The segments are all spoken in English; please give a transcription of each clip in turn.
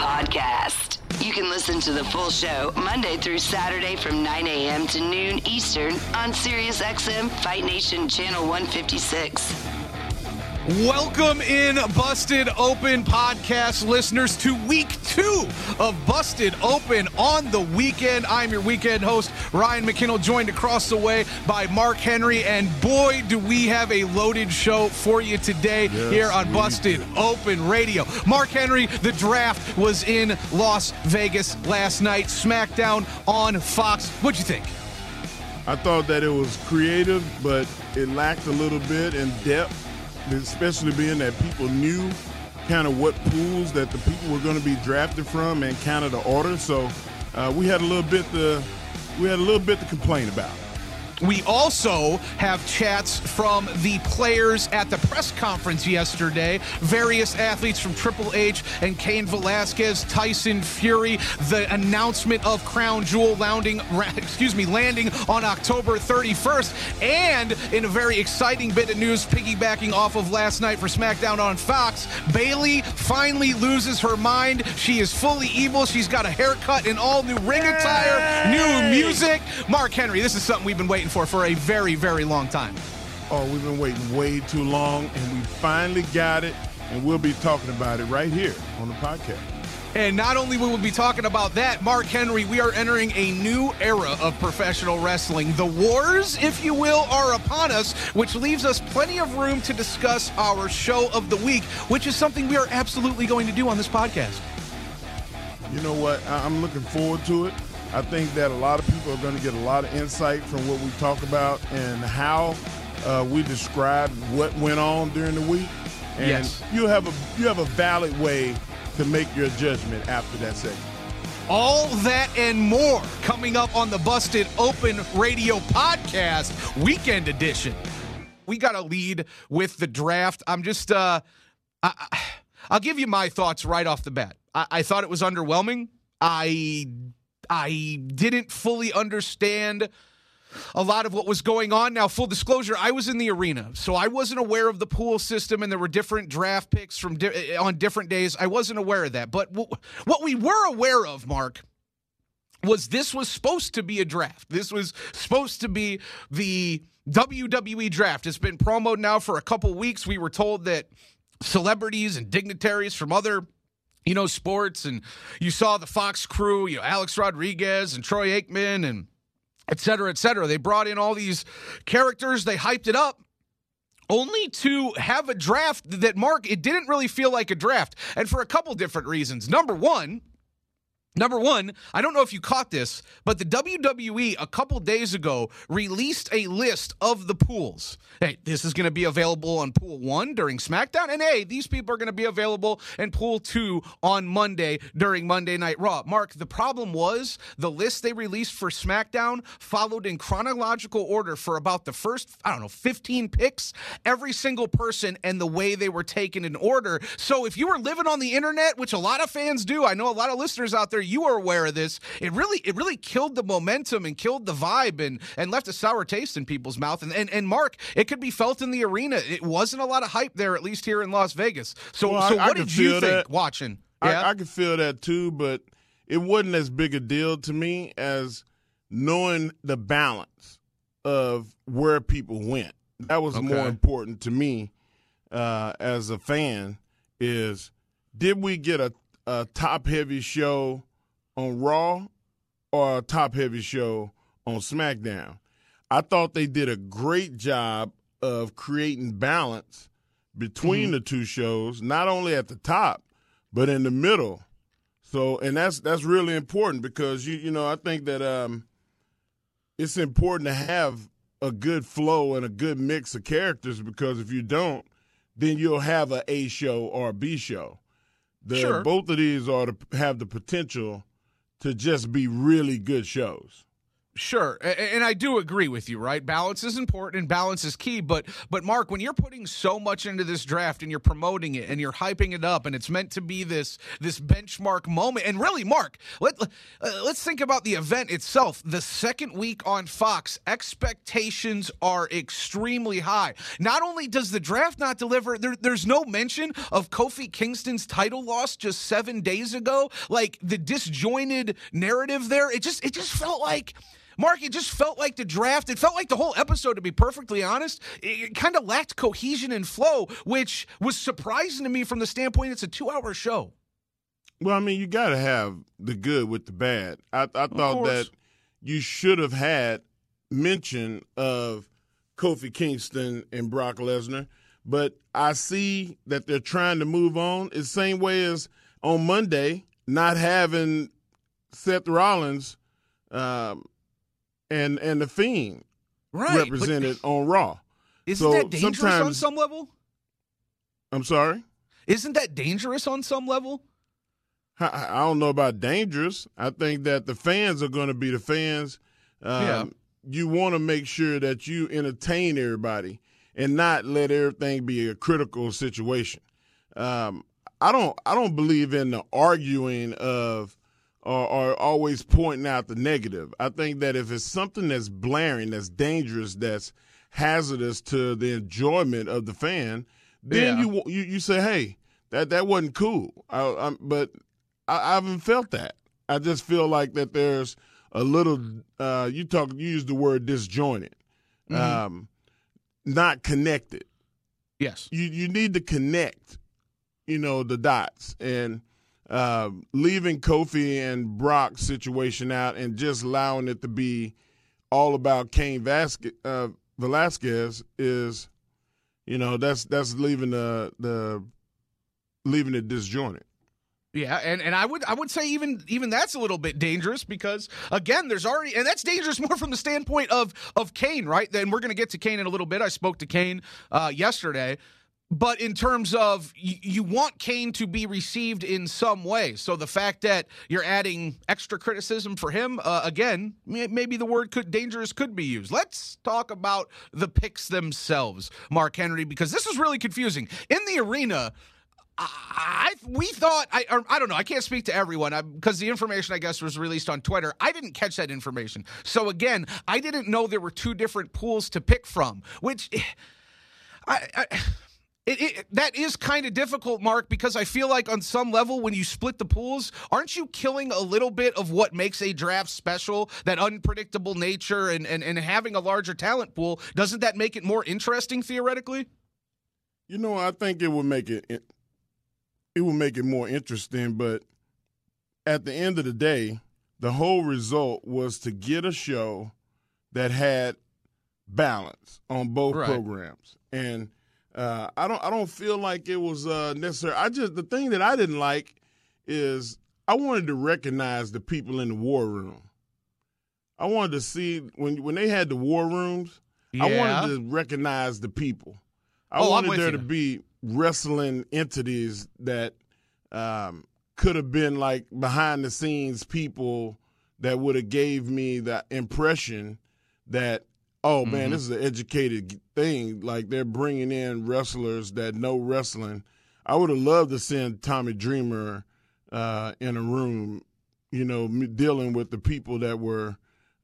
Podcast. You can listen to the full show Monday through Saturday from 9 a.m. to noon Eastern on SiriusXM Fight Nation Channel 156. Welcome in, Busted Open podcast listeners, to week two of Busted Open on the weekend. I'm your weekend host, Ryan McKinnell, joined across the way by Mark Henry. And boy, do we have a loaded show for you today Yes, here on Busted Open Radio. Mark Henry, the draft was in Las Vegas last night, SmackDown on Fox. What'd you think? I thought that it was creative, but it lacked a little bit in depth, especially being that people knew kind of what pools that the people were going to be drafted from and kind of the order. So uh, we had a little bit to we had a little bit to complain about. We also have chats from the players at the press conference yesterday. Various athletes from Triple H and Cain Velasquez, Tyson Fury, the announcement of Crown Jewel landing, excuse me, landing on October 31st, and in a very exciting bit of news, piggybacking off of last night for SmackDown on Fox, Bayley finally loses her mind. She is fully evil. She's got a haircut and all new ring attire, new music. Mark Henry, this is something we've been waiting for for a very, very long time. Oh, we've been waiting way too long, and we finally got it, and we'll be talking about it right here on the podcast. And not only will we be talking about that, Mark Henry, we are entering a new era of professional wrestling. The wars, if you will, are upon us, which leaves us plenty of room to discuss our show of the week, which is something we are absolutely going to do on this podcast. You know what? I'm looking forward to it. I think that a lot of people are going to get a lot of insight from what we talk about and how uh, we describe what went on during the week. And Yes. you have a you have a valid way to make your judgment after that segment. All that and more coming up on the Busted Open Radio Podcast Weekend Edition. We got a lead with the draft. I'm just, uh, I, I- I'll give you my thoughts right off the bat. I, I thought it was underwhelming. I, I didn't fully understand a lot of what was going on. Now, full disclosure, I was in the arena, so I wasn't aware of the pool system, and there were different draft picks from di- eh, on different days. I wasn't aware of that. But w- what we were aware of, Mark, was this was supposed to be a draft. This was supposed to be the WWE draft. It's been promoted now for a couple weeks. We were told that celebrities and dignitaries from other you know sports and you saw the Fox crew, you know Alex Rodriguez and Troy Aikman and et cetera, et cetera. They brought in all these characters, they hyped it up. Only to have a draft that, Mark, it didn't really feel like a draft. And for a couple different reasons. Number one, Number one, I don't know if you caught this, but the WWE a couple days ago released a list of the pools. Hey, this is going to be available on pool one during SmackDown. And hey, these people are going to be available in pool two on Monday during Monday Night Raw. Mark, the problem was the list they released for SmackDown followed in chronological order for about the first, I don't know, 15 picks, every single person and the way they were taken in order. So if you were living on the internet, which a lot of fans do, I know a lot of listeners out there, you are aware of this. It really, it really killed the momentum and killed the vibe and and left a sour taste in people's mouth. And and, and Mark, it could be felt in the arena. It wasn't a lot of hype there, at least here in Las Vegas. So Well, so I- I what can did you think that. watching? Yeah. I, I can feel that too, but it wasn't as big a deal to me as knowing the balance of where people went. That was more important to me uh, as a fan. Is did we get a, a top heavy show on Raw or a top heavy show on SmackDown? I thought they did a great job of creating balance between mm-hmm. the two shows, not only at the top, but in the middle. So, and that's that's really important because you you know I think that um, it's important to have a good flow and a good mix of characters because if you don't, then you'll have a A show or a B show. The, sure. Both of these are to have the potential to just be really good shows. Sure, and I do agree with you. Right, balance is important and balance is key. But but Mark, when you're putting so much into this draft and you're promoting it and you're hyping it up and it's meant to be this this benchmark moment, and really, Mark, let uh, let's think about the event itself. The second week on Fox, expectations are extremely high. Not only does the draft not deliver, there, there's no mention of Kofi Kingston's title loss just seven days ago. Like the disjointed narrative there, it just it just felt like Mark, it just felt like the draft. It felt like the whole episode, to be perfectly honest. It kind of lacked cohesion and flow, which was surprising to me from the standpoint it's a two hour show. Well, I mean, you got to have the good with the bad. I, I thought that you should have had mention of Kofi Kingston and Brock Lesnar, but I see that they're trying to move on. It's the same way as on Monday, not having Seth Rollins um, and and the Fiend right, represented on Raw. Isn't so that dangerous on some level? I'm sorry. Isn't that dangerous on some level? I, I don't know about dangerous. I think that the fans are going to be the fans. Um, yeah. You want to make sure that you entertain everybody and not let everything be a critical situation. Um, I don't. I don't believe in the arguing of are, are always pointing out the negative. I think that if it's something that's blaring, that's dangerous, that's hazardous to the enjoyment of the fan, then yeah. you, you you say, hey, that that wasn't cool. I, but I, I, haven't felt that. I just feel like that there's a little. Uh, you talk. You use the word disjointed, mm-hmm. um, not connected. Yes. You you need to connect. You know the dots and uh, leaving Kofi and Brock's situation out and just allowing it to be all about Cain Vasquez, uh, Velasquez is, you know, that's that's leaving the the leaving it disjointed. Yeah, and, and I would I would say even even that's a little bit dangerous because again there's already and that's dangerous more from the standpoint of of Cain right. Then we're going to get to Cain in a little bit. I spoke to Cain uh, yesterday but in terms of you, want Cain to be received in some way. So the fact that you're adding extra criticism for him, uh, again, maybe the word could dangerous could be used. Let's talk about the picks themselves, Mark Henry, because this is really confusing. In the arena, I we thought I I don't know I can't speak to everyone because the information I guess was released on Twitter. I didn't catch that information. So again, I didn't know there were two different pools to pick from, which I, I it, it, that is kind of difficult, Mark, because I feel like on some level, when you split the pools, aren't you killing a little bit of what makes a draft special? That unpredictable nature and, and, and having a larger talent pool, doesn't that make it more interesting theoretically? You know, I think it would make it it would make it more interesting, but at the end of the day, the whole result was to get a show that had balance on both right. programs. And uh, I don't I don't feel like it was uh, necessary. I just the thing that I didn't like is I wanted to recognize the people in the war room. I wanted to see when when they had the war rooms. Yeah. I wanted to recognize the people. I oh, wanted there you. to be wrestling entities that um, could have been like behind the scenes people that would have gave me the impression that oh man, mm-hmm. this is an educated thing. Like they're bringing in wrestlers that know wrestling. I would have loved to send Tommy Dreamer uh, in a room, you know, dealing with the people that were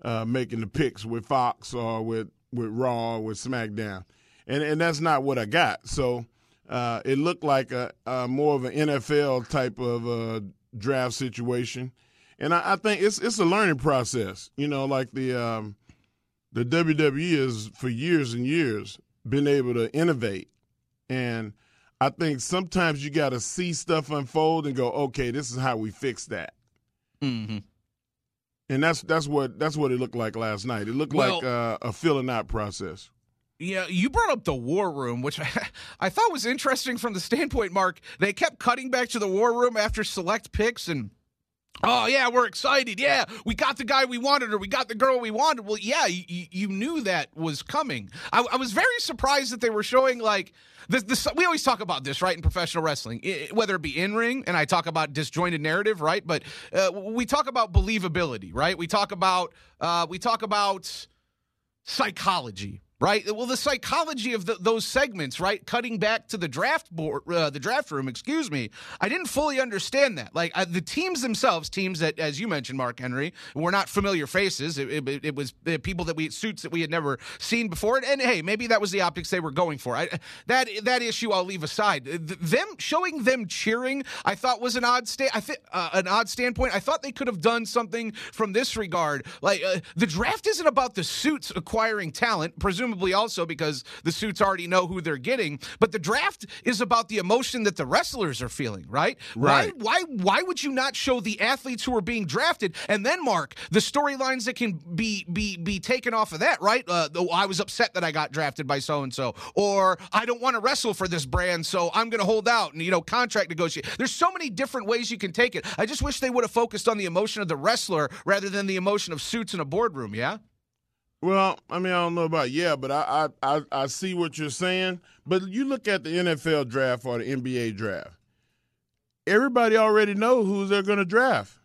uh, making the picks with Fox or with with Raw or with SmackDown, and and that's not what I got. So uh, it looked like a, a, more of an NFL type of uh, draft situation, and I, I, think it's it's a learning process. You know, like the um, the WWE has for years and years been able to innovate, and I think sometimes you got to see stuff unfold and go, okay, this is how we fix that. Mm-hmm. And that's that's what that's what it looked like last night. It looked Well- like uh, a filling out process. Yeah, you brought up the war room, which I, thought was interesting from the standpoint, Mark. They kept cutting back to the war room after select picks and. Oh yeah, we're excited. Yeah, we got the guy we wanted, or we got the girl we wanted. Well, yeah, you, you knew that was coming. I, I was very surprised that they were showing like this, this. We always talk about this, right, in professional wrestling, I- whether it be in ring, and I talk about disjointed narrative, right. But uh, we talk about believability, right? We talk about uh, we talk about psychology right? Well the psychology of the, those segments right? Cutting back to the draft board uh, the draft room excuse me. I didn't fully understand that. Like uh, the teams themselves teams that as you mentioned mark henry were not familiar faces. It, it, it was uh, people that we suits that we had never seen before. And, and hey maybe that was the optics they were going for. I, that that issue i'll leave aside. Th- them showing them cheering i thought was an odd sta- i think uh, an odd standpoint. I thought they could have done something from this regard. Like uh, the draft isn't about the suits acquiring talent presumably also because the suits already know who they're getting. But the draft is about the emotion that the wrestlers are feeling right? Right. why why why would you not show the athletes who are being drafted? And then mark the storylines that can be be be taken off of that right? Uh, oh, i was upset that i got drafted by so and so or i don't want to wrestle for this brand so i'm going to hold out and you know contract negotiate. There's so many different ways you can take it. I just wish they would have focused on the emotion of the wrestler rather than the emotion of suits in a boardroom yeah Well, I mean, I don't know about yeah, but I, I I I see what you're saying. But you look at the NFL draft or the NBA draft. Everybody already know who they're going to draft.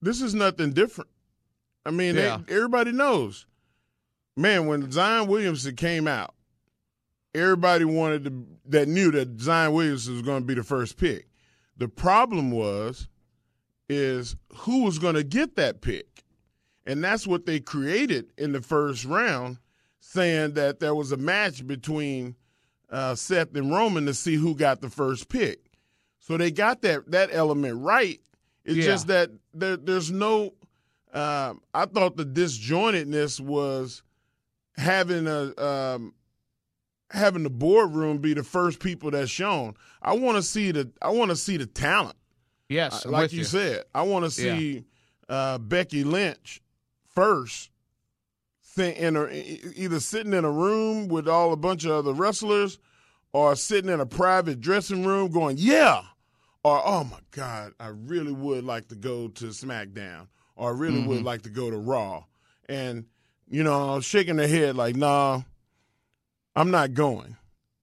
This is nothing different. I mean, they- everybody knows. Man, when Zion Williamson came out, everybody wanted to that knew that Zion Williamson was going to be the first pick. The problem was is who was going to get that pick. And that's what they created in the first round, saying that there was a match between uh, Seth and Roman to see who got the first pick. So they got that that element right. It's Yeah. just that there, there's no. Um, I thought the disjointedness was having a um, having the boardroom be the first people that's shown. I want to see the I want to see the talent. yes Uh, like with you, said, I want to Yeah. see uh, Becky Lynch first, thi- in a, either sitting in a room with all a bunch of other wrestlers, or sitting in a private dressing room going, "Yeah," or "Oh my God, I really would like to go to SmackDown," or "I really would like to go to Raw," and you know, shaking their head like, "Nah, I'm not going."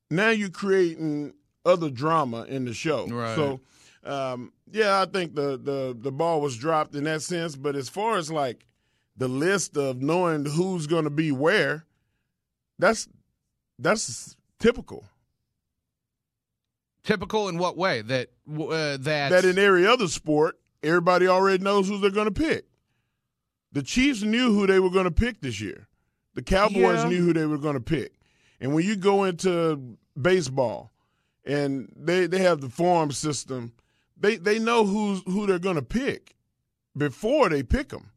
Now you're creating other drama in the show, Right. so um, yeah, I think the, the the ball was dropped in that sense. But as far as like the list of knowing who's going to be where, that's that's typical. typical in what way that uh, that That in every other sport, everybody already knows who they're going to pick. The Chiefs knew who they were going to pick this year. The Cowboys Yeah. knew who they were going to pick. And when you go into baseball and they, they have the farm system, they, they know who's who they're going to pick before they pick them.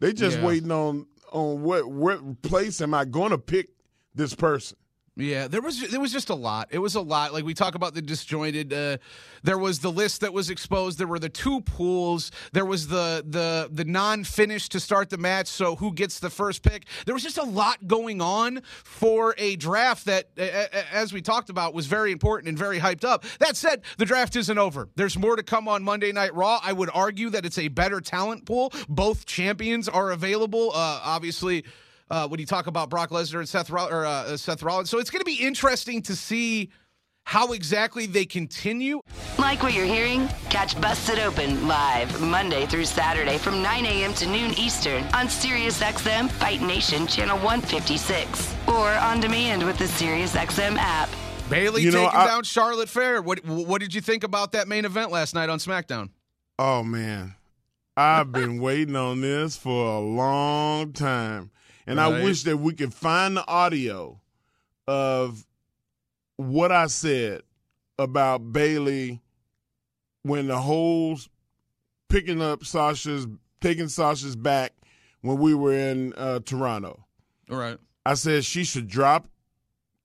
They just Yeah. waiting on on what what place am I going to pick this person. Yeah, there was there was just a lot. It was a lot. Like we talk about the disjointed. Uh, there was the list that was exposed. There were the two pools. There was the the the non finish to start the match. So who gets the first pick? There was just a lot going on for a draft that, as we talked about, was very important and very hyped up. That said, the draft isn't over. There's more to come on Monday Night Raw. I would argue that it's a better talent pool. Both champions are available. Uh, obviously uh, when you talk about Brock Lesnar and Seth Roll- or uh, Seth Rollins. So it's going to be interesting to see how exactly they continue. Like what you're hearing? Catch Busted Open live Monday through Saturday from 9 a.m. to noon Eastern on SiriusXM Fight Nation Channel 156 or on demand with the SiriusXM app. Bayley You know, I- down Charlotte Flair. What what did you think about that main event last night on SmackDown? Oh man, I've been waiting on this for a long time, and I wish that we could find the audio of what I said about Bayley when the whole picking up Sasha's, taking Sasha's back when we were in uh, Toronto. All right. I said she should drop,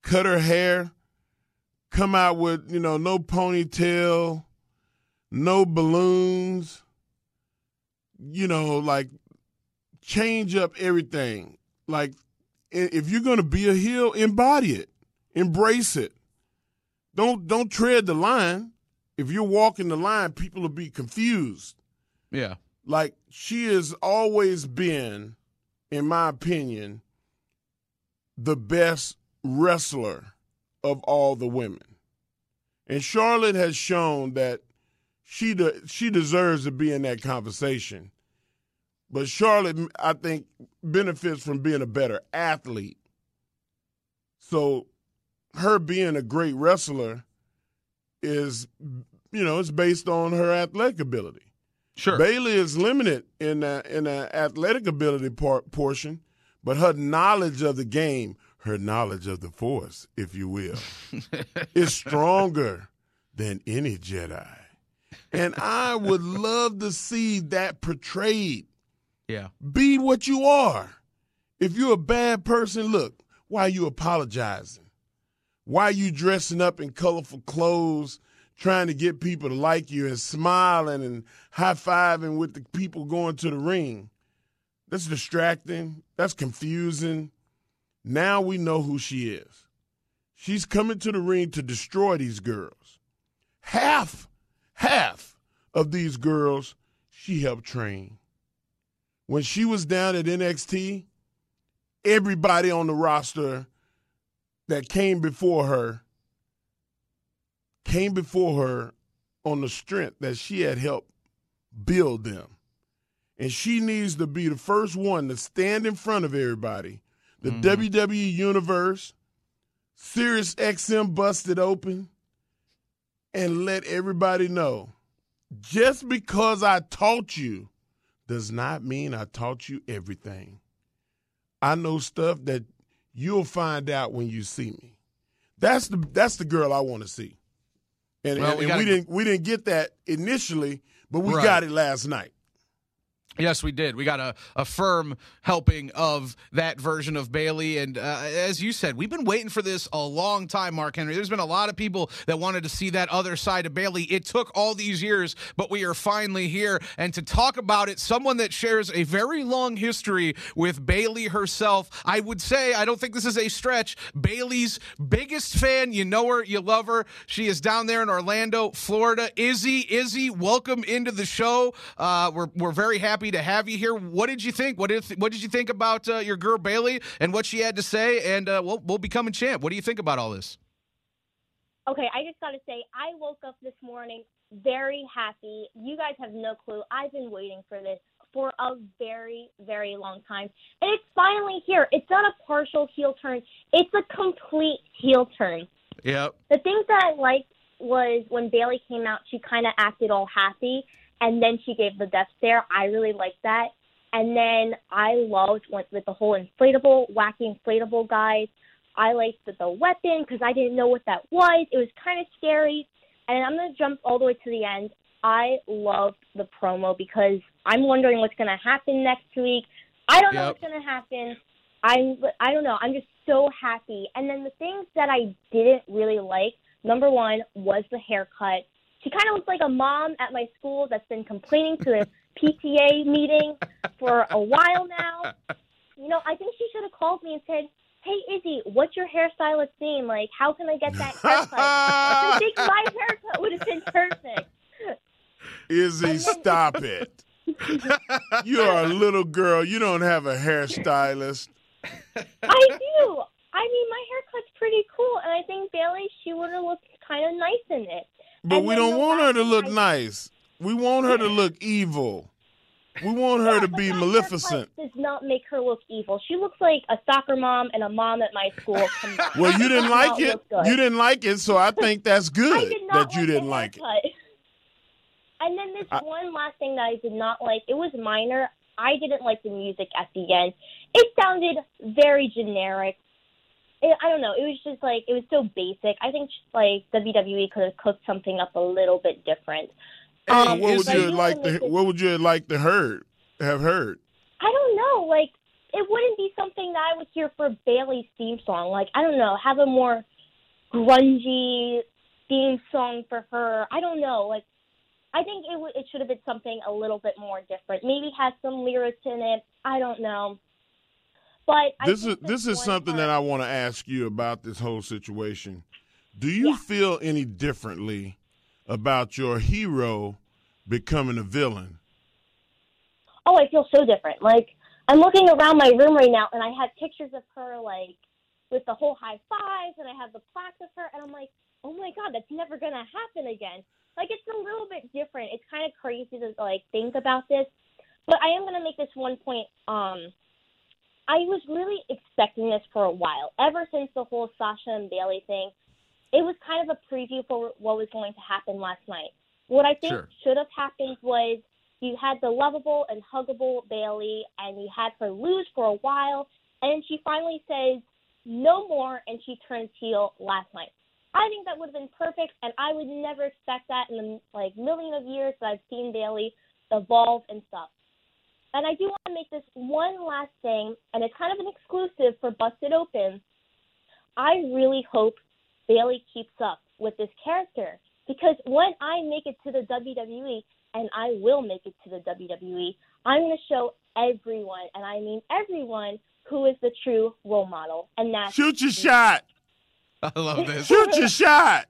cut her hair, come out with, you know, no ponytail, no balloons, you know, like change up everything. Like if you're going to be a heel, embody it, embrace it. Don't don't tread the line. If you're walking the line, people will be confused. Yeah. Like she has always been, in my opinion, the best wrestler of all the women. And Charlotte has shown that she de- she deserves to be in that conversation. But Charlotte, I think, benefits from being a better athlete. So her being a great wrestler is, you know, it's based on her athletic ability. Sure. Bayley is limited in the, in the athletic ability part, portion, but her knowledge of the game, her knowledge of the Force, if you will, is stronger than any Jedi. And I would love to see that portrayed yeah. Be what you are. If you're a bad person, look, why are you apologizing? Why are you dressing up in colorful clothes, trying to get people to like you and smiling and high fiving with the people going to the ring? That's distracting. That's confusing. Now we know who she is. She's coming to the ring to destroy these girls. Half, half of these girls she helped train when she was down at NXT, everybody on the roster that came before her came before her on the strength that she had helped build them. And she needs to be the first one to stand in front of everybody. The mm-hmm. WWE Universe, Sirius XM busted open, and let everybody know just because I taught you does not mean I taught you everything. I know stuff that you'll find out when you see me. That's the that's the girl I want to see. And, well, and, we, and we, didn't we didn't get that initially, but we right. got it last night. Yes, we did. We got a, a firm helping of that version of Bayley. And uh, as you said, we've been waiting for this a long time, Mark Henry. There's been a lot of people that wanted to see that other side of Bayley. It took all these years, but we are finally here. And to talk about it, someone that shares a very long history with Bayley herself, I would say, I don't think this is a stretch, Bayley's biggest fan. You know her, you love her. She is down there in Orlando, Florida. Izzy, Izzy, welcome into the show. Uh, we're, we're very happy happy to have you here. What did you think? What did what did you think about uh, your girl Bayley and what she had to say? And uh, we'll, we'll become a champ. What do you think about all this? Okay, I just got to say, I woke up this morning very happy. You guys have no clue. I've been waiting for this for a very, very long time. And it's finally here. It's not a partial heel turn, it's a complete heel turn. Yep. The things that I liked was when Bayley came out, she kind of acted all happy and then she gave the death stare. I really liked that. And then I loved with, with the whole inflatable, wacky inflatable guys. I liked the, the weapon because I didn't know what that was. It was kind of scary. And I'm going to jump all the way to the end. I loved the promo because I'm wondering what's going to happen next week. I don't yep. know what's going to happen. I'm I don't know. I'm just so happy. And then the things that I didn't really like, number one was the haircut. She kind of looks like a mom at my school that's been complaining to the PTA meeting for a while now. You know, I think she should have called me and said, "Hey, Izzy, what's your hairstylist name? Like, how can I get that haircut?" I think my haircut would have been perfect. Izzy, stop it. you are a little girl. You don't have a hairstylist. I do. I mean, my haircut's pretty cool, and I think Bayley she would have looked kind of nice in it. But we don't want her to look nice. We want her to look evil. We want her to be maleficent. Does not make her look evil. She looks like a soccer mom and a mom at my school well, you didn't like it. You didn't like it, so I think that's good that you didn't like it. And then this I, one last thing that I did not like. It was minor. I didn't like the music at the end. It sounded very generic it, I don't know. It was just like it was so basic. I think like WWE could have cooked something up a little bit different. Um, what would you like to? What would you like to heard? Have heard? I don't know. Like it wouldn't be something that I would hear for Bayley's theme song. Like I don't know, have a more grungy theme song for her. I don't know. Like I think it w- it should have been something a little bit more different. Maybe had some lyrics in it. I don't know. But I this is this is something part- that I want to ask you about this whole situation. Do you Yeah. feel any differently about your hero becoming a villain? oh, I feel so different. Like I'm looking around my room right now, and I have pictures of her like with the whole high fives, and I have the plaques of her, and I'm like, oh my god, that's never gonna happen again. Like it's a little bit different. It's kind of crazy to like think about this, but I am gonna make this one point. Um, I was really expecting this for a while, ever since the whole Sasha and Bayley thing. It was kind of a preview for what was going to happen last night. What I think Sure. should have happened was you had the lovable and huggable Bayley, and you had her lose for a while, and she finally says no more, and she turns heel last night. I think that would have been perfect, and I would never expect that in the like million of years that I've seen Bayley evolve and stuff. And I do want to make this one last thing, and it's kind of an exclusive for Busted Open. I really hope Bayley keeps up with this character because when I make it to the WWE, and I will make it to the WWE, I'm going to show everyone, and I mean everyone, who is the true role model, and that's Shoot your shot. I love this. Shoot your shot.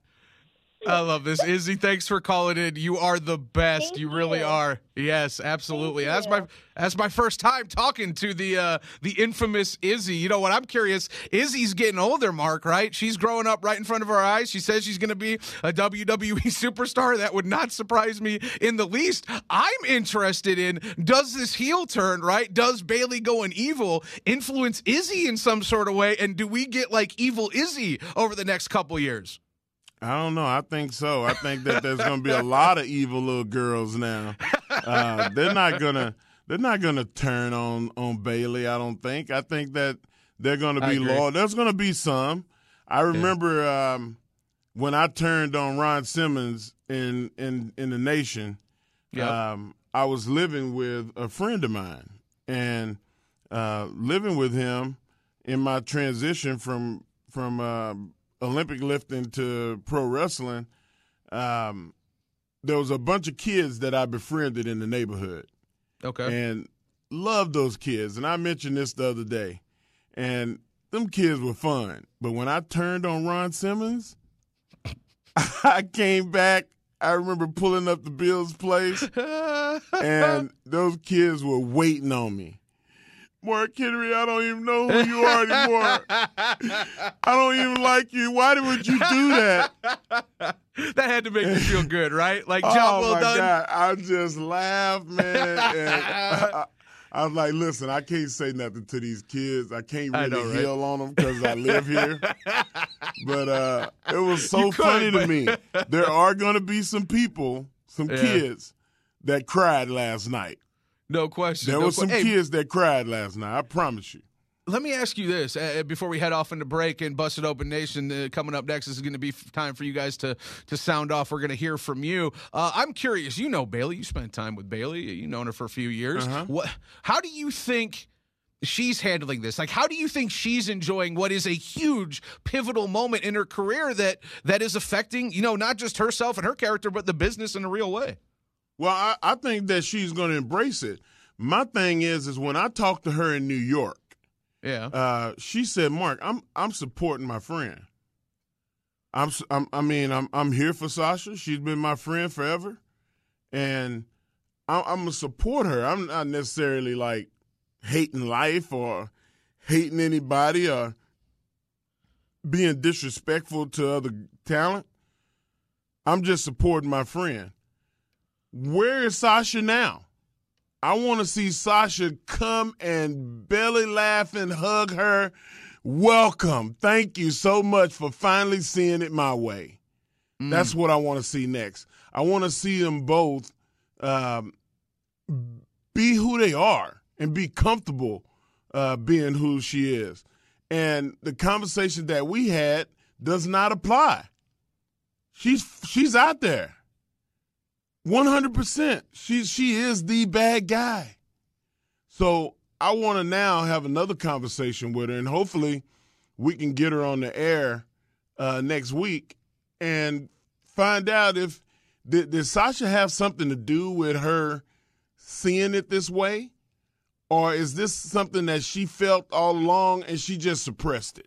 I love this. Izzy, thanks for calling in. You are the best. Thank you really you. are. Yes, absolutely. Thank That's you. my that's my first time talking to the uh the infamous Izzy. You know what? I'm curious. Izzy's getting older, Mark, right? She's growing up right in front of our eyes. She says she's going to be a WWE superstar. That would not surprise me in the least. I'm interested in does this heel turn, right? Does Bayley going evil influence Izzy in some sort of way and do we get like evil Izzy over the next couple years? I don't know. I think so. I think that there's going to be a lot of evil little girls now. Uh, they're not gonna. They're not gonna turn on on Bayley. I don't think. I think that they're going to be loyal. There's going to be some. I remember um, when I turned on Ron Simmons in in in the Nation. Yep. Um, I was living with a friend of mine, and uh, living with him in my transition from from uh, Olympic lifting to pro wrestling. Um, there was a bunch of kids that I befriended in the neighborhood, Okay. and loved those kids. And I mentioned this the other day, and them kids were fun. But when I turned on Ron Simmons, I came back. I remember pulling up the Bills place, and those kids were waiting on me. Mark Henry, I don't even know who you are anymore. I don't even like you. Why would you do that? that had to make you feel good, right? Like job oh well done. God. I just laughed, man. And I, I was like, listen, I can't say nothing to these kids. I can't I really know, right? heel on them because I live here. but uh, it was so could, funny to but- me. There are going to be some people, some Yeah. kids that cried last night. No question. There no was que- some Hey, kids that cried last night. I promise you. Let me ask you this uh, before we head off into break and Busted Open Nation. Uh, coming up next This is going to be f- time for you guys to to sound off. We're going to hear from you. Uh, I'm curious. You know Bayley. You spent time with Bayley. You've known her for a few years. Uh-huh. What? How do you think? She's handling this. Like, how do you think she's enjoying what is a huge pivotal moment in her career that that is affecting, you know, not just herself and her character, but the business in a real way? Well, I, I think that she's going to embrace it. My thing is, is when I talked to her in New York, Yeah. uh, she said, "Mark, I'm I'm supporting my friend. I'm, I'm I mean I'm I'm here for Sasha. She's been my friend forever, and I'm, I'm gonna support her. I'm not necessarily like hating life or hating anybody or being disrespectful to other talent. I'm just supporting my friend. Where is Sasha now? I want to see Sasha come and belly laugh and hug her. Welcome. Thank you so much for finally seeing it my way. That's what I want to see next. I want to see them both um, be who they are and be comfortable uh, being who she is. And the conversation that we had does not apply. She's she's out there. One hundred percent. She she is the bad guy. So I want to now have another conversation with her, and hopefully we can get her on the air uh, next week and find out if Did, did Sasha have something to do with her seeing it this way? Or is this something that she felt all along and she just suppressed it?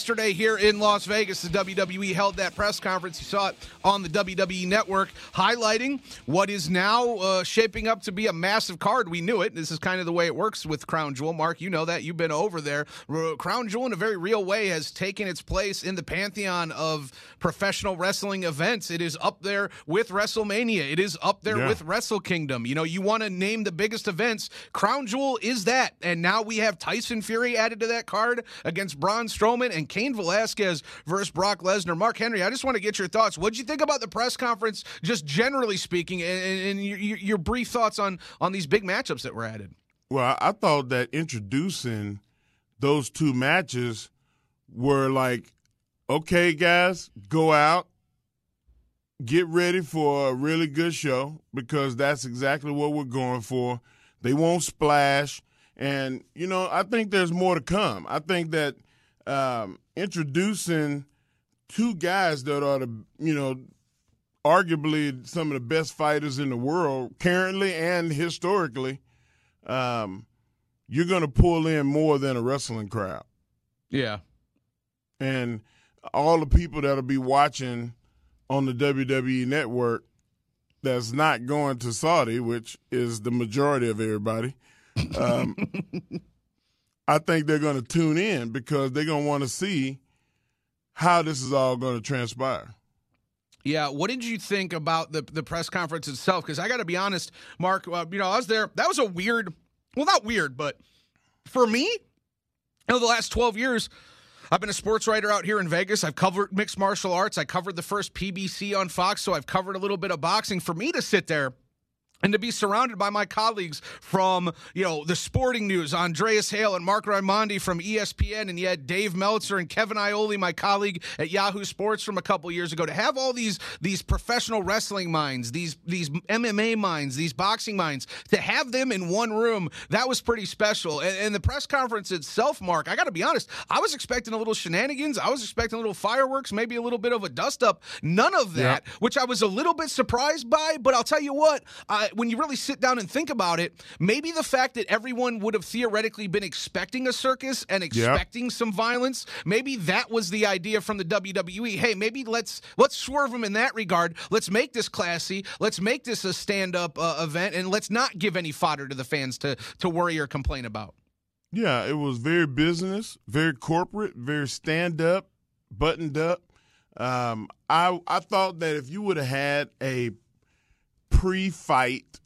Yesterday here in Las Vegas, the WWE held that press conference. You saw it on the WWE Network, highlighting what is now uh, shaping up to be a massive card. We knew it. This is kind of the way it works with Crown Jewel. Mark, you know that. You've been over there. Crown Jewel, in a very real way, has taken its place in the pantheon of professional wrestling events. It is up there with WrestleMania. It is up there yeah. with Wrestle Kingdom. You know, you want to name the biggest events. Crown Jewel is that. And now we have Tyson Fury added to that card against Braun Strowman and Cain Velasquez versus Brock Lesnar. Mark Henry, I just want to get your thoughts. What did you think about the press conference, just generally speaking, and, and your, your, brief thoughts on on these big matchups that were added? Well, I thought that introducing those two matches were like, okay, guys, go out, get ready for a really good show because that's exactly what we're going for. They won't splash. And, you know, I think there's more to come. I think that – um, introducing two guys that are the you know arguably some of the best fighters in the world currently and historically. Um, you're going to pull in more than a wrestling crowd. Yeah. And all the people that'll be watching on the WWE network that's not going to Saudi, which is the majority of everybody, um, I think they're going to tune in because they're going to want to see how this is all going to transpire. Yeah, what did you think about the the press conference itself? Because I got to be honest, Mark. Uh, you know, I was there. That was a weird. Well, not weird, but for me, know, the last twelve years, I've been a sports writer out here in Vegas. I've covered mixed martial arts. I covered the first PBC on Fox, so I've covered a little bit of boxing. For me to sit there and to be surrounded by my colleagues from, you know, the sporting news, Andreas Hale and Marc Raimondi from ESPN, and yet Dave Meltzer and Kevin Iole my colleague at Yahoo Sports from a couple years ago, to have all these these professional wrestling minds, these these MMA minds, these boxing minds, to have them in one room, that was pretty special. And, and the press conference itself, Mark, I got to be honest, I was expecting a little shenanigans, I was expecting a little fireworks, maybe a little bit of a dust up. None of that, yep. which I was a little bit surprised by. But I'll tell you what, I when you really sit down and think about it, maybe the fact that everyone would have theoretically been expecting a circus and expecting yep. some violence, maybe that was the idea from the WWE. Hey, maybe let's let's swerve them in that regard. Let's make this classy. Let's make this a stand-up uh, event, and let's not give any fodder to the fans to to worry or complain about. Yeah, it was very business, very corporate, very stand-up, buttoned up. Um, I I thought that if you would have had a pre-fight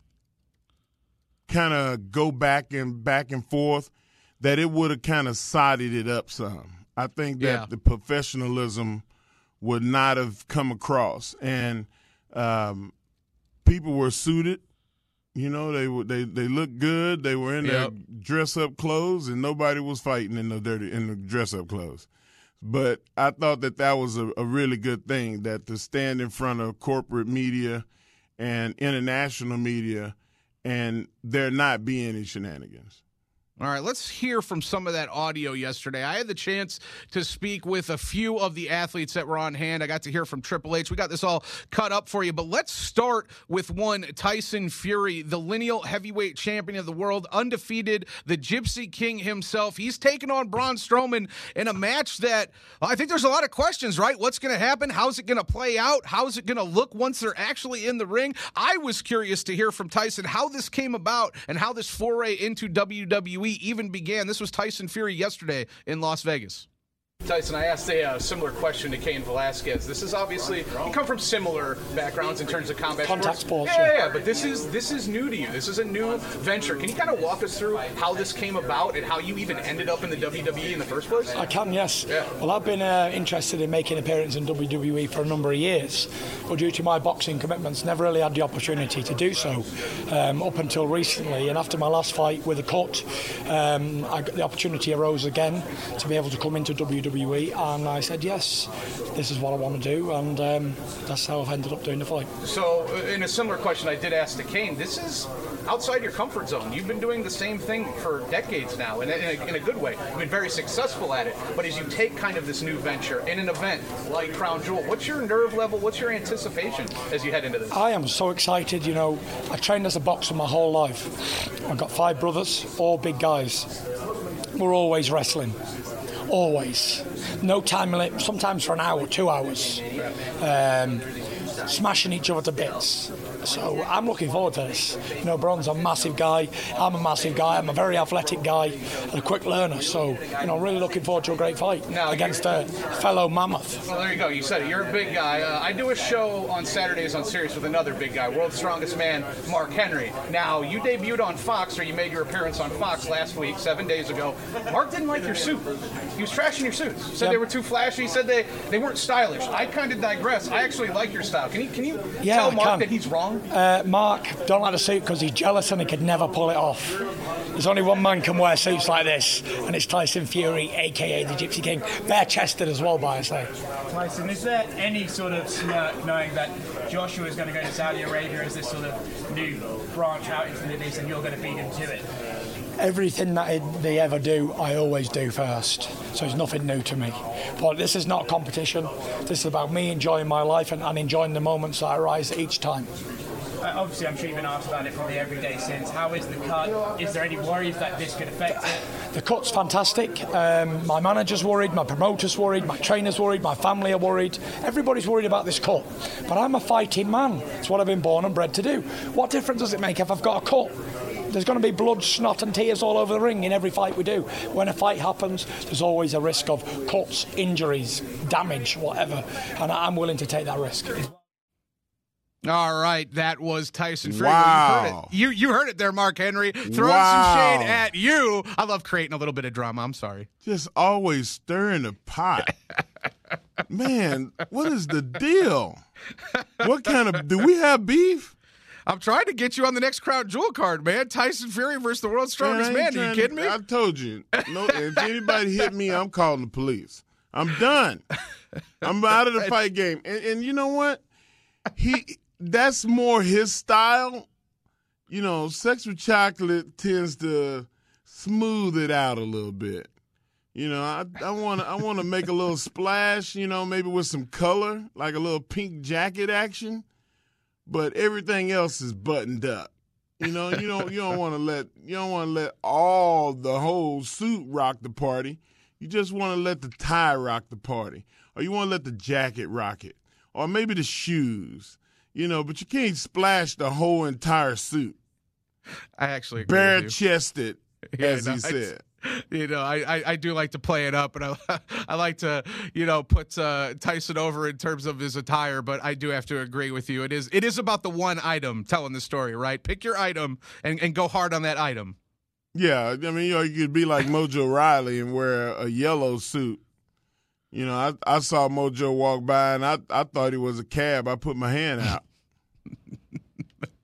kind of go back and back and forth, that it would have kind of sided it up some. I think that yeah. the professionalism would not have come across, and um, people were suited. You know, they were they they looked good. They were in yep. their dress up clothes, and nobody was fighting in the dirty in the dress up clothes. But I thought that that was a, a really good thing that to stand in front of corporate media and international media and there not be any shenanigans. All right, let's hear from some of that audio yesterday. I had the chance to speak with a few of the athletes that were on hand. I got to hear from Triple H. We got this all cut up for you, but let's start with one Tyson Fury, the lineal heavyweight champion of the world, undefeated, the Gypsy King himself. He's taking on Braun Strowman in a match that I think there's a lot of questions, right? What's going to happen? How's it going to play out? How's it going to look once they're actually in the ring? I was curious to hear from Tyson how this came about and how this foray into WWE even began. This was Tyson Fury yesterday in Las Vegas. Tyson, I asked a uh, similar question to Cain Velasquez. This is obviously you come from similar backgrounds in terms of combat Contact sports, Yeah, yeah. yeah, but this is this is new to you. This is a new venture. Can you kind of walk us through how this came about and how you even ended up in the WWE in the first place? I can, yes. Yeah. Well, I've been uh, interested in making appearances in WWE for a number of years, but due to my boxing commitments, never really had the opportunity to do so um, up until recently. And after my last fight with a cut, um, I the opportunity arose again to be able to come into WWE, and I said yes, this is what I want to do, and um, that's how I've ended up doing the fight. So, in a similar question I did ask to Cain, this is outside your comfort zone. You've been doing the same thing for decades now, in a, in a, in a good way. You've been very successful at it. But as you take kind of this new venture in an event like Crown Jewel, what's your nerve level? What's your anticipation as you head into this? I am so excited. You know, I trained as a boxer my whole life. I've got five brothers, all big guys. We're always wrestling. Always. No time limit, sometimes for an hour, two hours. Um, smashing each other to bits. So I'm looking forward to this. You know, Braun's a massive guy. I'm a massive guy. I'm a very athletic guy and a quick learner. So, you know, I'm really looking forward to a great fight Now, against a fellow mammoth. Well, there you go. You said it. You're a big guy. Uh, I do a show on Saturdays on Sirius with another big guy, world's strongest man, Mark Henry. Now, you debuted on Fox, or you made your appearance on Fox last week, seven days ago. Mark didn't like your suit. He was trashing your suits. Said Yep. they were too flashy. He said they, they weren't stylish. I kind of digress. I actually like your style. Can you can you Yeah, tell Mark that he's wrong? Uh, Mark don't like the suit because he's jealous and he could never pull it off. There's only one man can wear suits like this, and it's Tyson Fury, aka the Gypsy King, bare-chested as well, by I say. Tyson, is there any sort of smirk knowing that Joshua is going to go to Saudi Arabia as this sort of new branch out into the Middle East and you're going to beat him to it? Everything that it- they ever do, I always do first. So it's nothing new to me. But this is not competition. This is about me enjoying my life and, and enjoying the moments that arise each time. Obviously, I'm sure you've been asked about it probably every day since. How is the cut? Is there any worries that this could affect it? The cut's fantastic. Um, my manager's worried, my promoter's worried, my trainer's worried, my family are worried. Everybody's worried about this cut. But I'm a fighting man. It's what I've been born and bred to do. What difference does it make if I've got a cut? There's going to be blood, snot, and tears all over the ring in every fight we do. When a fight happens, there's always a risk of cuts, injuries, damage, whatever. And I'm willing to take that risk. All right, that was Tyson Fury. Wow. You, heard it. you you heard it there, Mark Henry. Throwing Wow. some shade at you. I love creating a little bit of drama. I'm sorry. Just always stirring the pot. Man, what is the deal? What kind of do we have beef? I'm trying to get you on the next Crown Jewel card, man. Tyson Fury versus the world's strongest ain't man. Are you kidding me? I told you. No, if anybody hit me, I'm calling the police. I'm done. I'm out of the fight game. And, and you know what? He that's more his style. You know, Sexual Chocolate tends to smooth it out a little bit. You know, I I want to I want to make a little splash. You know, maybe with some color, like a little pink jacket action. But everything else is buttoned up. You know, you don't you don't want to let you don't want to let all the whole suit rock the party. You just want to let the tie rock the party, or you want to let the jacket rock it, or maybe the shoes. You know, but you can't splash the whole entire suit, I actually bare chested, Yeah, as no, he said. You know, I, I, I do like to play it up, and I I like to you know put uh, Tyson over in terms of his attire, but I do have to agree with you. It is it is about the one item telling the story, right? Pick your item and, and go hard on that item. Yeah, I mean, you know, you could be like Mojo Rawley and wear a yellow suit. You know, I I saw Mojo walk by and I I thought he was a cab. I put my hand out.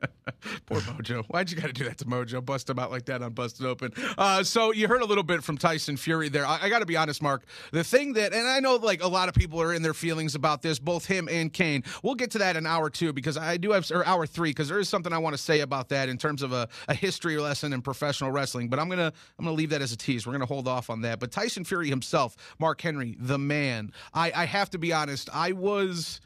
Poor Mojo. Why'd you got to do that to Mojo? Bust him out like that on Busted Open. Uh, so you heard a little bit from Tyson Fury there. I, I got to be honest, Mark. The thing that, and I know like a lot of people are in their feelings about this, both him and Cain. We'll get to that in hour two because I do have, or hour three, because there is something I want to say about that in terms of a, a history lesson in professional wrestling. But I'm gonna I'm gonna leave that as a tease. We're gonna hold off on that. But Tyson Fury himself, Mark Henry, the man. I, I have to be honest. I was.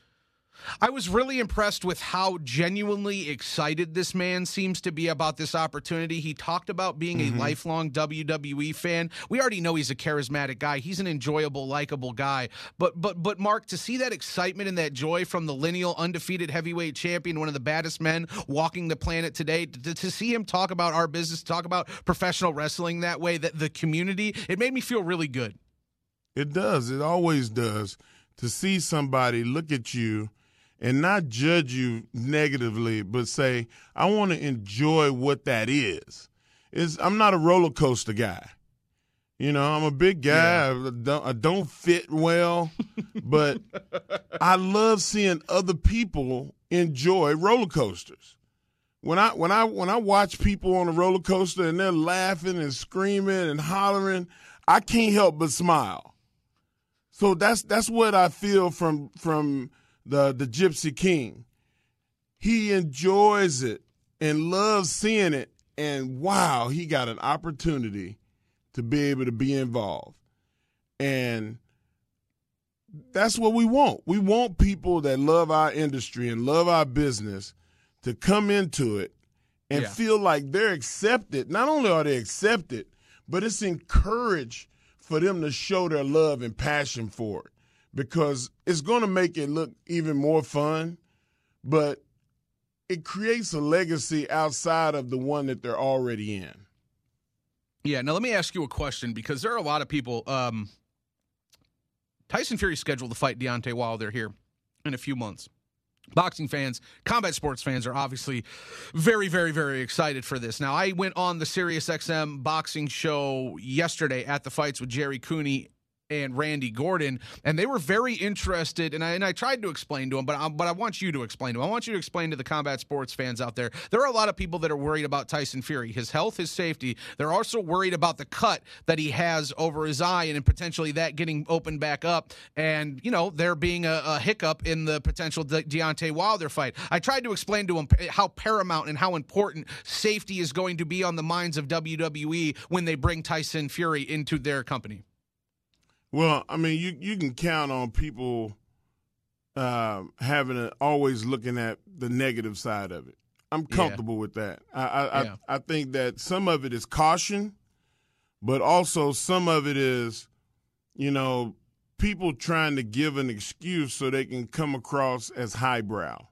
I was really impressed with how genuinely excited this man seems to be about this opportunity. He talked about being a mm-hmm. lifelong WWE fan. We already know he's a charismatic guy. He's an enjoyable, likable guy. But but but Mark, to see that excitement and that joy from the lineal undefeated heavyweight champion, one of the baddest men walking the planet today, to, to see him talk about our business, talk about professional wrestling that way, that the community, it made me feel really good. It does. It always does. To see somebody look at you and not judge you negatively, but say, I want to enjoy what that is. Is I'm not a roller coaster guy. You know, I'm a big guy. Yeah. I, don't, I don't fit well, but I love seeing other people enjoy roller coasters. When I when I when I watch people on a roller coaster and they're laughing and screaming and hollering, I can't help but smile. So that's that's what I feel from from the the Gypsy King. He enjoys it and loves seeing it, and wow, he got an opportunity to be able to be involved. And that's what we want. We want people that love our industry and love our business to come into it and yeah. feel like they're accepted. Not only are they accepted, but it's encouraged for them to show their love and passion for it because it's going to make it look even more fun, but it creates a legacy outside of the one that they're already in. Yeah. Now let me ask you a question because there are a lot of people. Um, Tyson Fury scheduled to fight Deontay Wilder here in a few months. Boxing fans, combat sports fans are obviously very, very, very excited for this. Now, I went on the SiriusXM boxing show yesterday at the fights with Jerry Cooney and Randy Gordon, and they were very interested. And I, and I tried to explain to them, but I, but I want you to explain to them. I want you to explain to the combat sports fans out there. There are a lot of people that are worried about Tyson Fury, his health, his safety. They're also worried about the cut that he has over his eye, and potentially that getting opened back up, and you know there being a, a hiccup in the potential De- Deontay Wilder fight. I tried to explain to him how paramount and how important safety is going to be on the minds of WWE when they bring Tyson Fury into their company. Well, I mean, you you can count on people uh, having a, always looking at the negative side of it. I'm comfortable yeah. with that. I I, yeah. I I think that some of it is caution, but also some of it is, you know, people trying to give an excuse so they can come across as highbrow.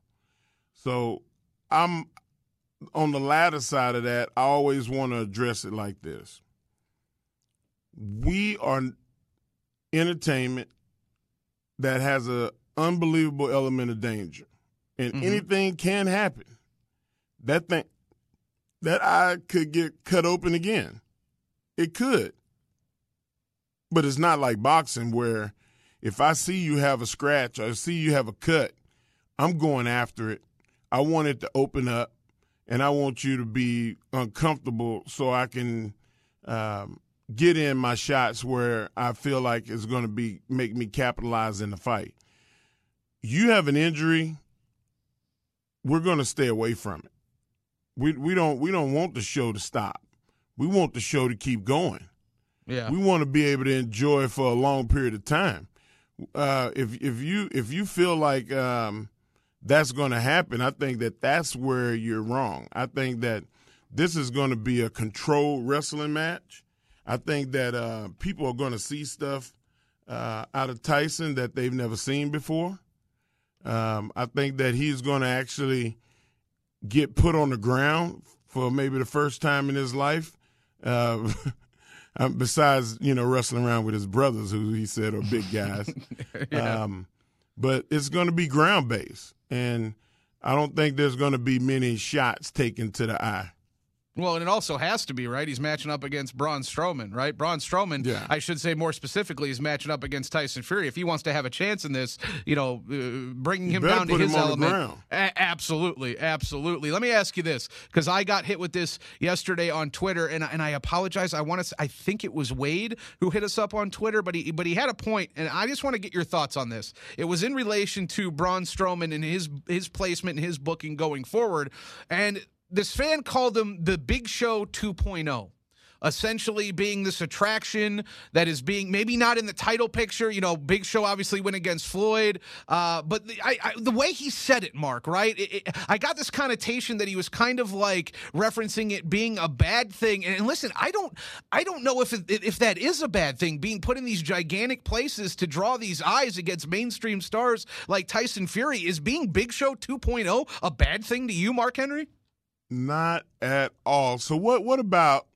So I'm on the latter side of that. I always want to address it like this. We are entertainment that has an unbelievable element of danger, and mm-hmm. anything can happen. That thing, that eye could get cut open again. It could, but it's not like boxing where if I see you have a scratch or I see you have a cut, I'm going after it. I want it to open up, and I want you to be uncomfortable so I can um, get in my shots where I feel like it's going to be make me capitalize in the fight. You have an injury, we're going to stay away from it. We we don't we don't want the show to stop. We want the show to keep going. Yeah. We want to be able to enjoy for a long period of time. Uh, if if you if you feel like um, that's going to happen, I think that that's where you're wrong. I think that this is going to be a controlled wrestling match I think that uh, people are going to see stuff uh, out of Tyson that they've never seen before. Um, I think that he's going to actually get put on the ground for maybe the first time in his life. Uh, um, besides, you know, wrestling around with his brothers, who he said are big guys. yeah. um, but it's going to be ground based, and I don't think there's going to be many shots taken to the eye. Well, and it also has to be, right? He's matching up against Braun Strowman, right? Braun Strowman, yeah. I should say more specifically, is matching up against Tyson Fury. If he wants to have a chance in this, you know, uh, bringing him down to his element. A- absolutely, absolutely. Let me ask you this, because I got hit with this yesterday on Twitter, and, and I apologize. I want to. I think it was Wade who hit us up on Twitter, but he but he had a point, and I just want to get your thoughts on this. It was in relation to Braun Strowman and his his placement and his booking going forward, and this fan called him the Big Show 2.0 essentially being this attraction that is being maybe not in the title picture. You know, Big Show obviously went against Floyd, uh, but the, I, I, the, way he said it, Mark, right? It, it, I got this connotation that he was kind of like referencing it being a bad thing. And, and listen, I don't, I don't know if it, if that is a bad thing, being put in these gigantic places to draw these eyes against mainstream stars like Tyson Fury. Is being Big Show 2.0 a bad thing to you, Mark Henry? Not at all. So what what about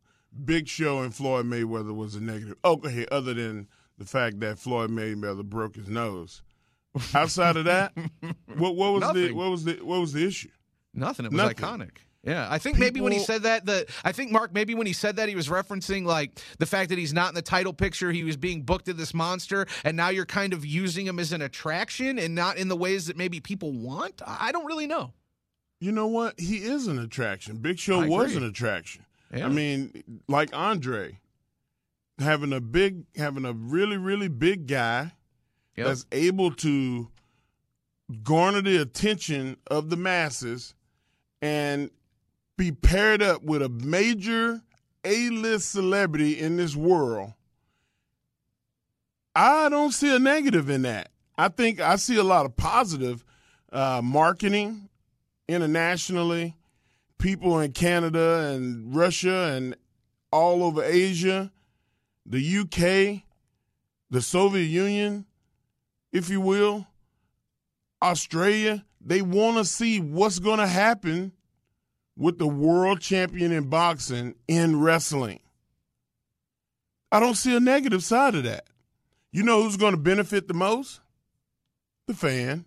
Big Show and Floyd Mayweather was a negative? Oh, okay, other than the fact that Floyd Mayweather broke his nose. Outside of that, what, what was the what was the what was the issue? Nothing. It was Nothing. iconic. Yeah, I think maybe when he said that, the I think Mark maybe when he said that he was referencing like the fact that he's not in the title picture, he was being booked as this monster, and now you're kind of using him as an attraction and not in the ways that maybe people want. I don't really know. You know what? He is an attraction. Big Show I was agree. an attraction. Yeah. I mean, like Andre, having a big, having a really, really big guy Yep. that's able to garner the attention of the masses and be paired up with a major A-list celebrity in this world. I don't see a negative in that. I think I see a lot of positive uh, marketing internationally. People in Canada and Russia and all over Asia, the UK, the Soviet Union, if you will, Australia, they want to see what's going to happen with the world champion in boxing in wrestling. I don't see a negative side of that. You know who's going to benefit the most? The fan.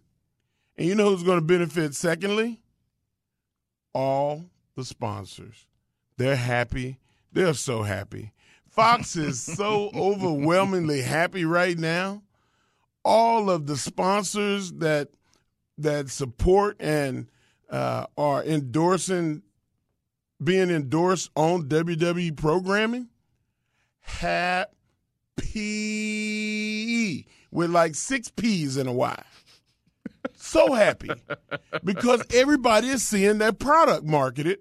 And you know who's going to benefit secondly? All the sponsors. They're happy. They're so happy. Fox is so overwhelmingly happy right now. All of the sponsors that that support and uh, are endorsing being endorsed on WWE programming happy with like six P's in a Y. So happy because everybody is seeing that product marketed.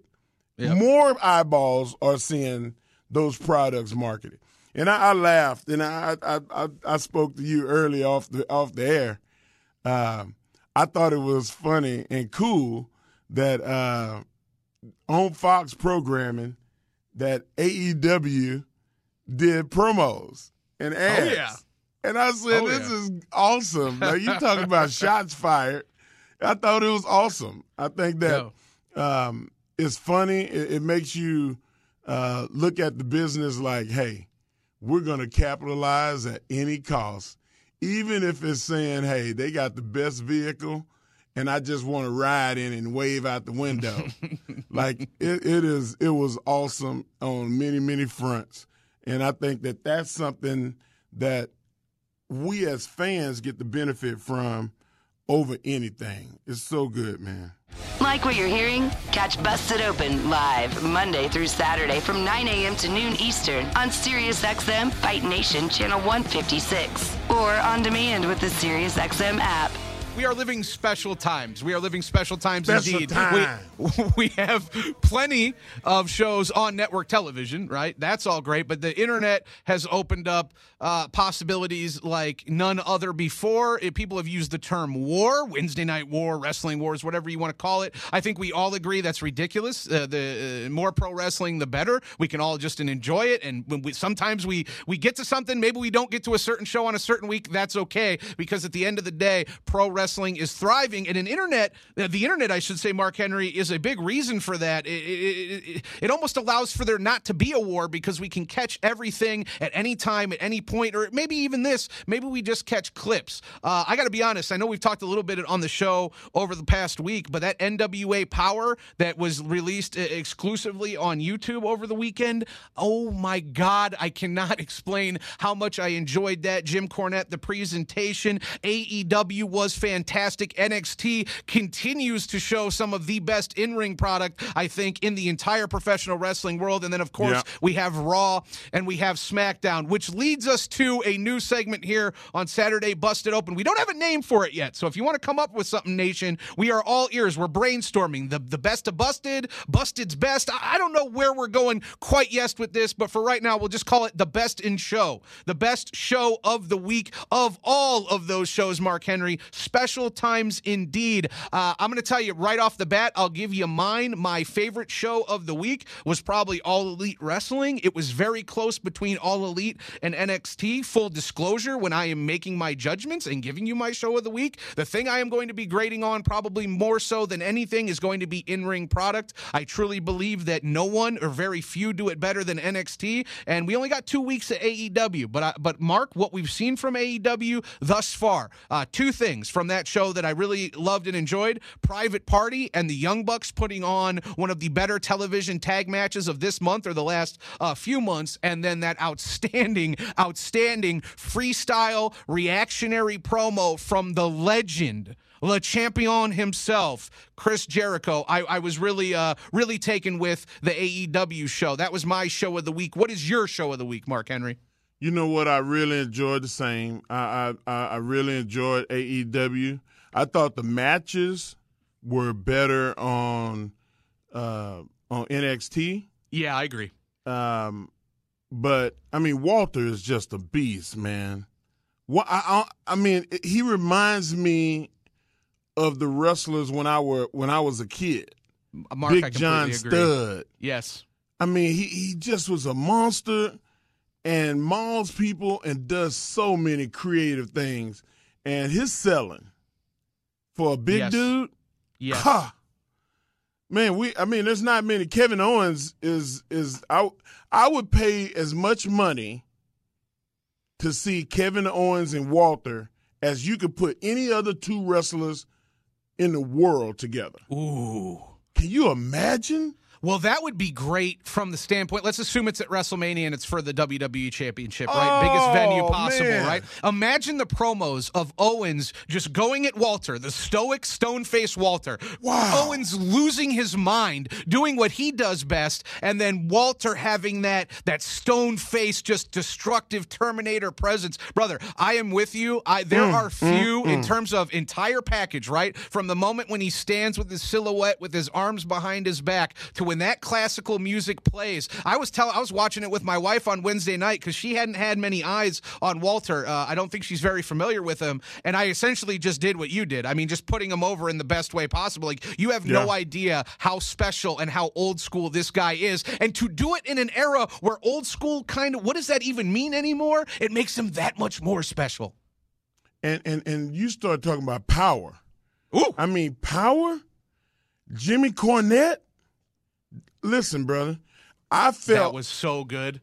More eyeballs are seeing those products marketed. And I, I laughed and I, I I I spoke to you early off the off the air. Um, I thought it was funny and cool that uh, on Fox programming that AEW did promos and ads. yeah. And I said, Oh, this yeah. is awesome. Like you talking about shots fired. I thought it was awesome. I think that um, it's funny. It, it makes you uh, look at the business like, hey, we're going to capitalize at any cost, even if it's saying, hey, they got the best vehicle and I just want to ride in and wave out the window. like it, it is, it was awesome on many, many fronts. And I think that that's something that we as fans get the benefit from over anything. It's so good, man. Like what you're hearing? Catch Busted Open live Monday through Saturday from 9 a.m. to noon Eastern on SiriusXM Fight Nation Channel 156 or on demand with the SiriusXM app. We are living special times. We are living special times Special indeed. time. We, we have plenty of shows on network television, right? That's all great, but the internet has opened up uh, possibilities like none other before. If people have used the term war, Wednesday night war, wrestling wars, whatever you want to call it. I think we all agree that's ridiculous. Uh, the uh, more pro wrestling, the better. We can all just enjoy it, and when we, sometimes we we get to something, maybe we don't get to a certain show on a certain week. That's okay because at the end of the day, pro wrestling is thriving, and an internet, the internet, I should say, Mark Henry, is a big reason for that. It, it, it, it almost allows for there not to be a war because we can catch everything at any time, at any point, or maybe even this. Maybe we just catch clips. Uh, I got to be honest. I know we've talked a little bit on the show over the past week, but that NWA Power that was released exclusively on YouTube over the weekend. Oh my God, I cannot explain how much I enjoyed that. Jim Cornette, the presentation, AEW was fantastic. NXT continues to show some of the best in ring product, I think, in the entire professional wrestling world. And then, of course, Yeah. we have Raw and we have SmackDown, which leads us to a new segment here on Saturday Busted Open. We don't have a name for it yet. So if you want to come up with something, Nation, we are all ears. We're brainstorming the, the best of Busted, Busted's best. I I don't know where we're going quite yet with this, but for right now, we'll just call it the best in show. The best show of the week of all of those shows, Mark Henry. special times indeed. Uh, I'm going to tell you right off the bat, I'll give you mine. My favorite show of the week was probably All Elite Wrestling. It was very close between All Elite and NXT. Full disclosure, when I am making my judgments and giving you my show of the week, the thing I am going to be grading on probably more so than anything is going to be in ring product. I truly believe that no one or very few do it better than NXT, and we only got two weeks at AEW. But I, but Mark, what we've seen from AEW thus far, uh, two things from that show that I really loved and enjoyed: Private Party and the Young Bucks putting on one of the better television tag matches of this month or the last uh, few months, and then that outstanding, outstanding freestyle reactionary promo from the legend. Le Champion himself, Chris Jericho. I, I was really, uh, really taken with the AEW show. That was my show of the week. What is your show of the week, Mark Henry? You know what? I really enjoyed the same. I I, I really enjoyed AEW. I thought the matches were better on uh, on NXT. Yeah, I agree. Um, but I mean, Walter is just a beast, man. What I, I I mean, he reminds me of the wrestlers when I were when I was a kid. Mark, Big John agree. Studd. Yes. I mean, he he just was a monster and mauls people and does so many creative things. And his selling for a big Yes. dude, Yes. ha, man, we I mean, there's not many. Kevin Owens is is I I would pay as much money to see Kevin Owens and Walter as you could put any other two wrestlers in the world together. Ooh. Can you imagine? Well, that would be great from the standpoint. Let's assume it's at WrestleMania and it's for the WWE Championship, right? Biggest venue Oh, possible, man. right? Imagine the promos of Owens just going at Walter, the stoic, stone faced Walter. Wow. Owens losing his mind, doing what he does best, and then Walter having that that stone faced, just destructive Terminator presence. Brother, I am with you. I there Mm, are few in terms of entire package, right? From the moment when he stands with his silhouette with his arms behind his back to when that classical music plays. I was tell I was watching it with my wife on Wednesday night because she hadn't had many eyes on Walter. Uh, I don't think she's very familiar with him, and I essentially just did what you did. I mean, just putting him over in the best way possible. Like you have no idea how special and how old school this guy is, and to do it in an era where old school kind of what does that even mean anymore? It makes him that much more special. And and and you start talking about power. Ooh. I mean, power. Jimmy Cornette. Listen, brother. I felt That was so good.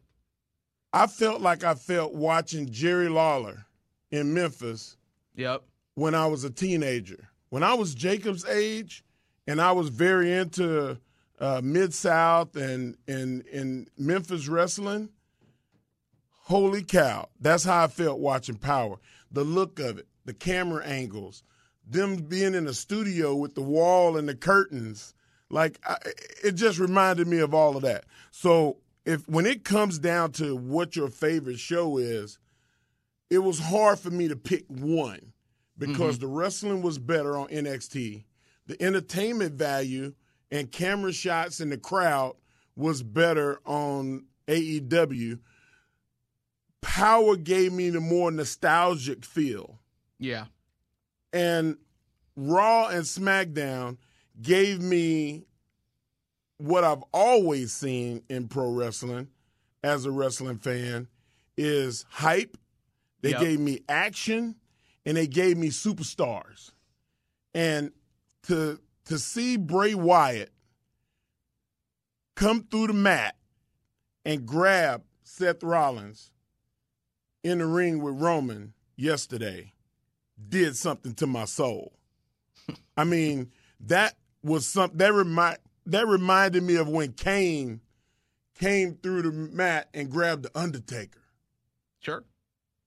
I felt like I felt watching Jerry Lawler in Memphis Yep. when I was a teenager. When I was Jacob's age, and I was very into uh, Mid South and and in Memphis wrestling. Holy cow! That's how I felt watching Power. The look of it, the camera angles, them being in the studio with the wall and the curtains. Like I, it just reminded me of all of that. So if when it comes down to what your favorite show is, it was hard for me to pick one because mm-hmm. the wrestling was better on NXT. The entertainment value and camera shots in the crowd was better on AEW. Power gave me the more nostalgic feel. Yeah. And Raw and SmackDown gave me what I've always seen in pro wrestling as a wrestling fan is hype. They Yep. gave me action and they gave me superstars. And to to see Bray Wyatt come through the mat and grab Seth Rollins in the ring with Roman yesterday did something to my soul. I mean, that was some that remind that reminded me of when Kane came through the mat and grabbed the Undertaker. Sure.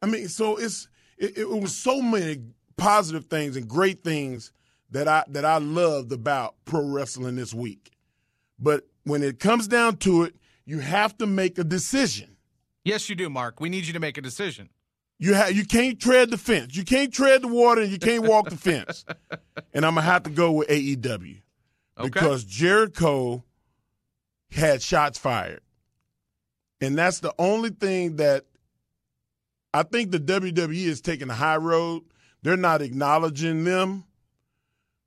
I mean, so it's it, it was so many positive things and great things that I that I loved about pro wrestling this week. But when it comes down to it, you have to make a decision. Yes, you do, Mark. We need you to make a decision. You have you can't tread the fence. You can't tread the water and you can't walk the fence. And I'm gonna have to go with AEW Okay. because Jericho had shots fired, and that's the only thing that I think the WWE is taking the high road. they're not acknowledging them.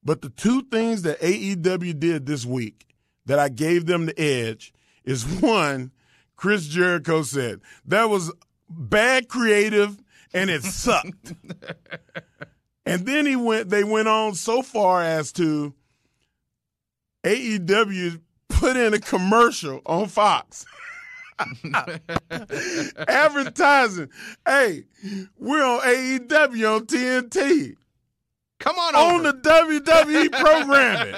But the two things that AEW did this week that I gave them the edge is one, Chris Jericho said that was bad creative and it sucked. and then he went they went on so far as to AEW put in a commercial on Fox. Advertising. Hey, we're on AEW on TNT. Come on On over. the WWE programming.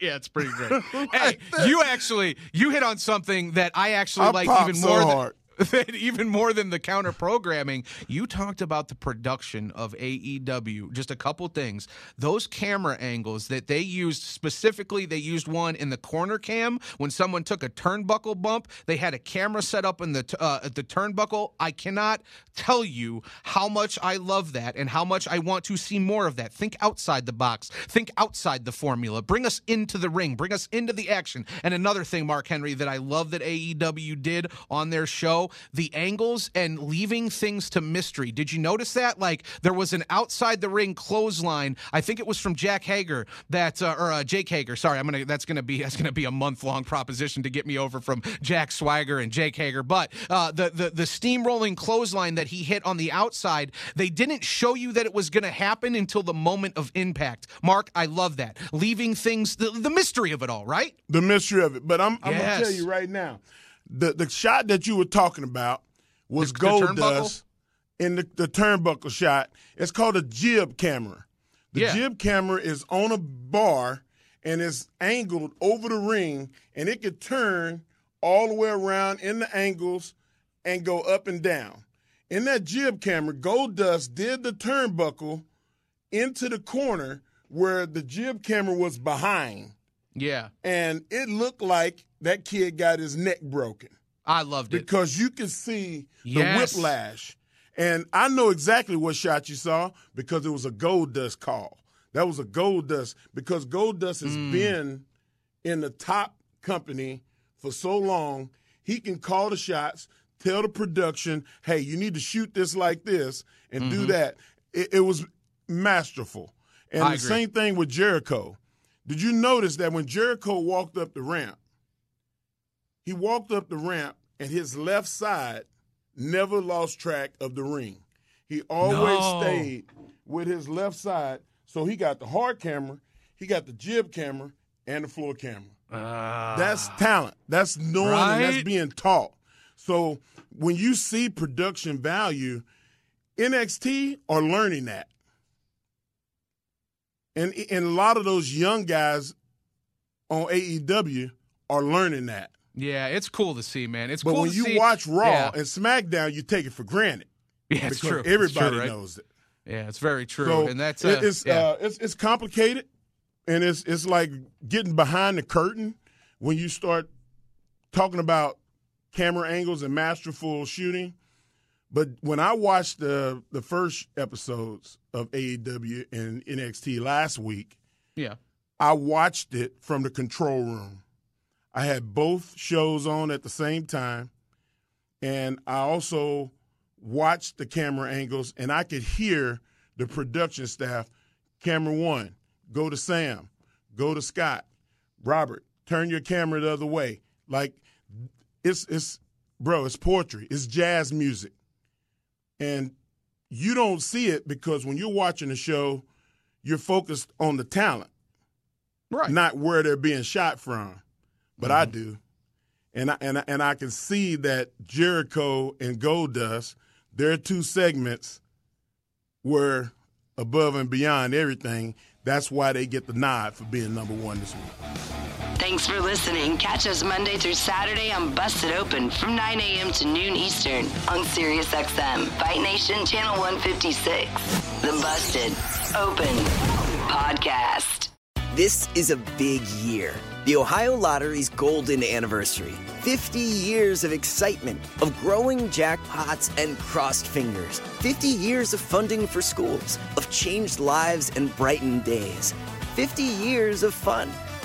yeah, it's pretty great. hey, you actually you hit on something that I actually I like even so more than, than even more than the counter programming. You talked about the production of AEW. Just a couple things. Those camera angles that they used specifically, they used one in the corner cam when someone took a turnbuckle bump. They had a camera set up in the uh, at the turnbuckle. I cannot tell you how much I love that and how much I want to see more of that. Think outside the box. Think outside the formula. Bring us into the ring. Bring us into the action. And another thing, Mark Henry, that I love that AEW did on their show, the angles and leaving things to mystery. Did you notice that? Like there was an outside the ring clothesline. I think it was from Jack Hager that uh, or uh, Jake Hager. Sorry, I'm gonna that's gonna be that's gonna be a month long proposition to get me over from Jack Swagger and Jake Hager. But uh, the the the steamrolling clothesline that he hit on the outside, they didn't show you that it was gonna happen until the moment of impact. Mark, I love that. Leaving things the, the mystery of it all, right? the mystery of it. But I'm, I'm Yes. gonna tell you right now, the the shot that you were talking about was The- the gold turnbuckle? dust in the, the turnbuckle shot. It's called a jib camera. The Yeah. jib camera is on a bar and it's angled over the ring, and it could turn all the way around in the angles and go up and down. In that jib camera, Goldust did the turnbuckle into the corner where the jib camera was behind Yeah, and it looked like that kid got his neck broken I loved it. because you could see the Yes. whiplash. And I know exactly what shot you saw because it was a Goldust call. That was a Goldust because Goldust has Mm. been in the top company for so long. He can call the shots, tell the production, hey, you need to shoot this like this and do that. It, it was masterful. And I the agree. same thing with Jericho. Did you notice that when Jericho walked up the ramp, he walked up the ramp and his left side never lost track of the ring. He always No. stayed with his left side. So he got the hard camera, he got the jib camera, and the floor camera. Ah. That's talent. That's knowing and that's being taught. So when you see production value, NXT are learning that. And, and a lot of those young guys on AEW are learning that. Yeah, it's cool to see, man. It's But cool when you see. watch Raw yeah. and SmackDown, you take it for granted. yeah, it's true. It's Everybody true, right? knows it. Yeah, it's very true, So and that's it- uh, it's yeah. uh, it's it's complicated, and it's it's like getting behind the curtain when you start talking about camera angles and masterful shooting. But when I watched the the first episodes of AEW and NXT last week, yeah. I watched it from the control room. I had both shows on at the same time, and I also watched the camera angles, and I could hear the production staff. Camera one, go to Sam, go to Scott, Robert, turn your camera the other way. Like it's it's bro, it's poetry, it's jazz music, and you don't see it because when you're watching the show, you're focused on the talent Right. not where they're being shot from, but I mm-hmm. do, and I, and I, and I can see that Jericho and Goldust, their two segments, were above and beyond everything. That's why they get the nod for being number one this week. Thanks for listening. Catch us Monday through Saturday on Busted Open from 9 a.m. to noon Eastern on SiriusXM, Fight Nation Channel 156. The Busted Open Podcast. This is a big year. The Ohio Lottery's golden anniversary. 50 years of excitement, of growing jackpots and crossed fingers. 50 years of funding for schools, of changed lives and brightened days. 50 years of fun.